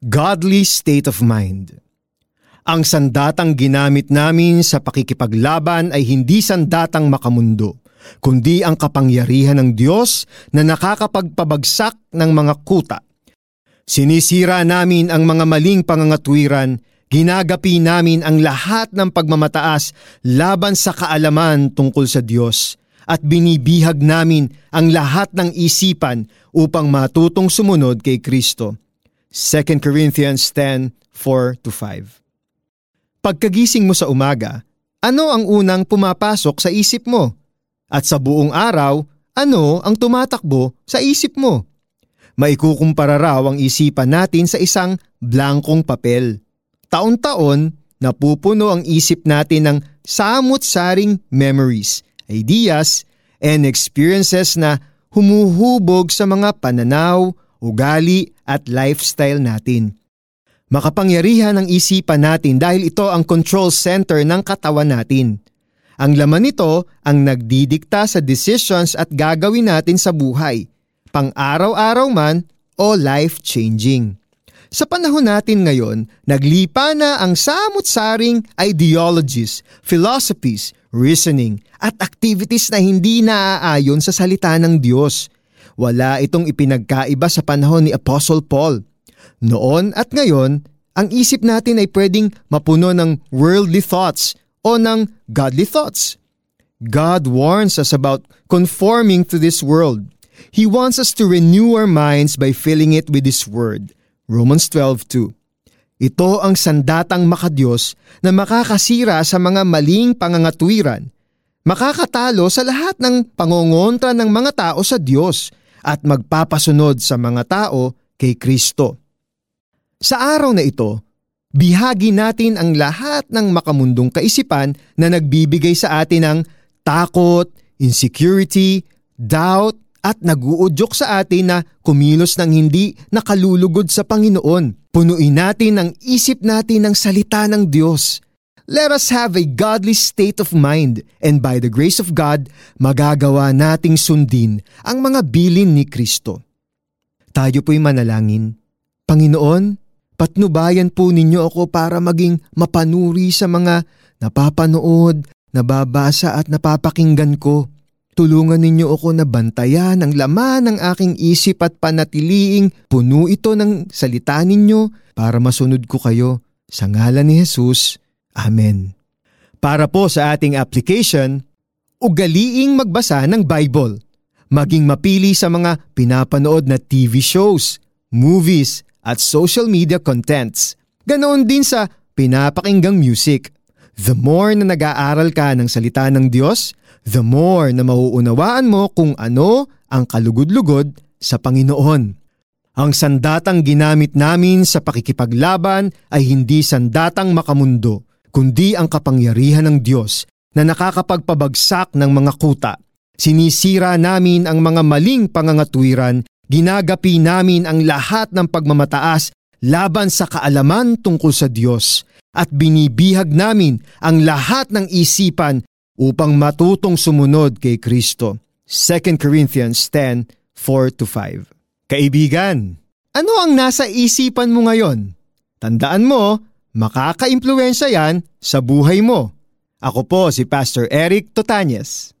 Godly state of mind. Ang sandatang ginamit namin sa pakikipaglaban ay hindi sandatang makamundo, kundi ang kapangyarihan ng Diyos na nakakapagpabagsak ng mga kuta. Sinisira namin ang mga maling pangangatwiran, ginagapi namin ang lahat ng pagmamataas laban sa kaalaman tungkol sa Diyos at binibihag namin ang lahat ng isipan upang matutong sumunod kay Kristo 2 Corinthians 10, 4-5 Pagkagising mo sa umaga, ano ang unang pumapasok sa isip mo? At sa buong araw, ano ang tumatakbo sa isip mo? Maikukumpara raw ang isipan natin sa isang blankong papel. Taon-taon, napupuno ang isip natin ng samut-saring memories, ideas, and experiences na humuhubog sa mga pananaw, ugali at lifestyle natin. Makapangyarihan ang isipan natin dahil ito ang control center ng katawan natin. Ang laman nito ang nagdidikta sa decisions at gagawin natin sa buhay, pang-araw-araw man o life-changing. Sa panahon natin ngayon, naglipa na ang samut-saring ideologies, philosophies, reasoning at activities na hindi naaayon sa salita ng Diyos – wala itong ipinagkaiba sa panahon ni Apostle Paul. Noon at ngayon, ang isip natin ay pwedeng mapuno ng worldly thoughts o ng godly thoughts. God warns us about conforming to this world. He wants us to renew our minds by filling it with His Word. Romans 12.2 Ito ang sandatang makadiyos na makakasira sa mga maling pangangatwiran, makakatalo sa lahat ng pangongontra ng mga tao sa Diyos at magpapasunod sa mga tao kay Kristo. Sa araw na ito, bihagi natin ang lahat ng makamundong kaisipan na nagbibigay sa atin ng takot, insecurity, doubt, at naguudyok sa atin na kumilos ng hindi nakalulugod sa Panginoon. Punuin natin ang isip natin ng salita ng Diyos Let us have a godly state of mind and by the grace of God, magagawa nating sundin ang mga bilin ni Kristo. Tayo po'y manalangin. Panginoon, patnubayan po ninyo ako para maging mapanuri sa mga napapanood, nababasa at napapakinggan ko. Tulungan ninyo ako na bantayan ang laman ng aking isip at panatiliing puno ito ng salita ninyo para masunod ko kayo. Sa ngalan ni Jesus, Amen. Para po sa ating application, ugaliing magbasa ng Bible. Maging mapili sa mga pinapanood na TV shows, movies, at social media contents. Ganoon din sa pinapakinggang music. The more na nag-aaral ka ng salita ng Diyos, the more na mauunawaan mo kung ano ang kalugod-lugod sa Panginoon. Ang sandatang ginamit namin sa pakikipaglaban ay hindi sandatang makamundo, kundi ang kapangyarihan ng Diyos na nakakapagpabagsak ng mga kuta. Sinisira namin ang mga maling pangangatwiran, ginagapi namin ang lahat ng pagmamataas laban sa kaalaman tungkol sa Diyos at binibihag namin ang lahat ng isipan upang matutong sumunod kay Kristo. 2 Corinthians 10, 4-5 Kaibigan, ano ang nasa isipan mo ngayon? Tandaan mo, Makaka-impluensya yan sa buhay mo. Ako po si Pastor Eric Totanyes.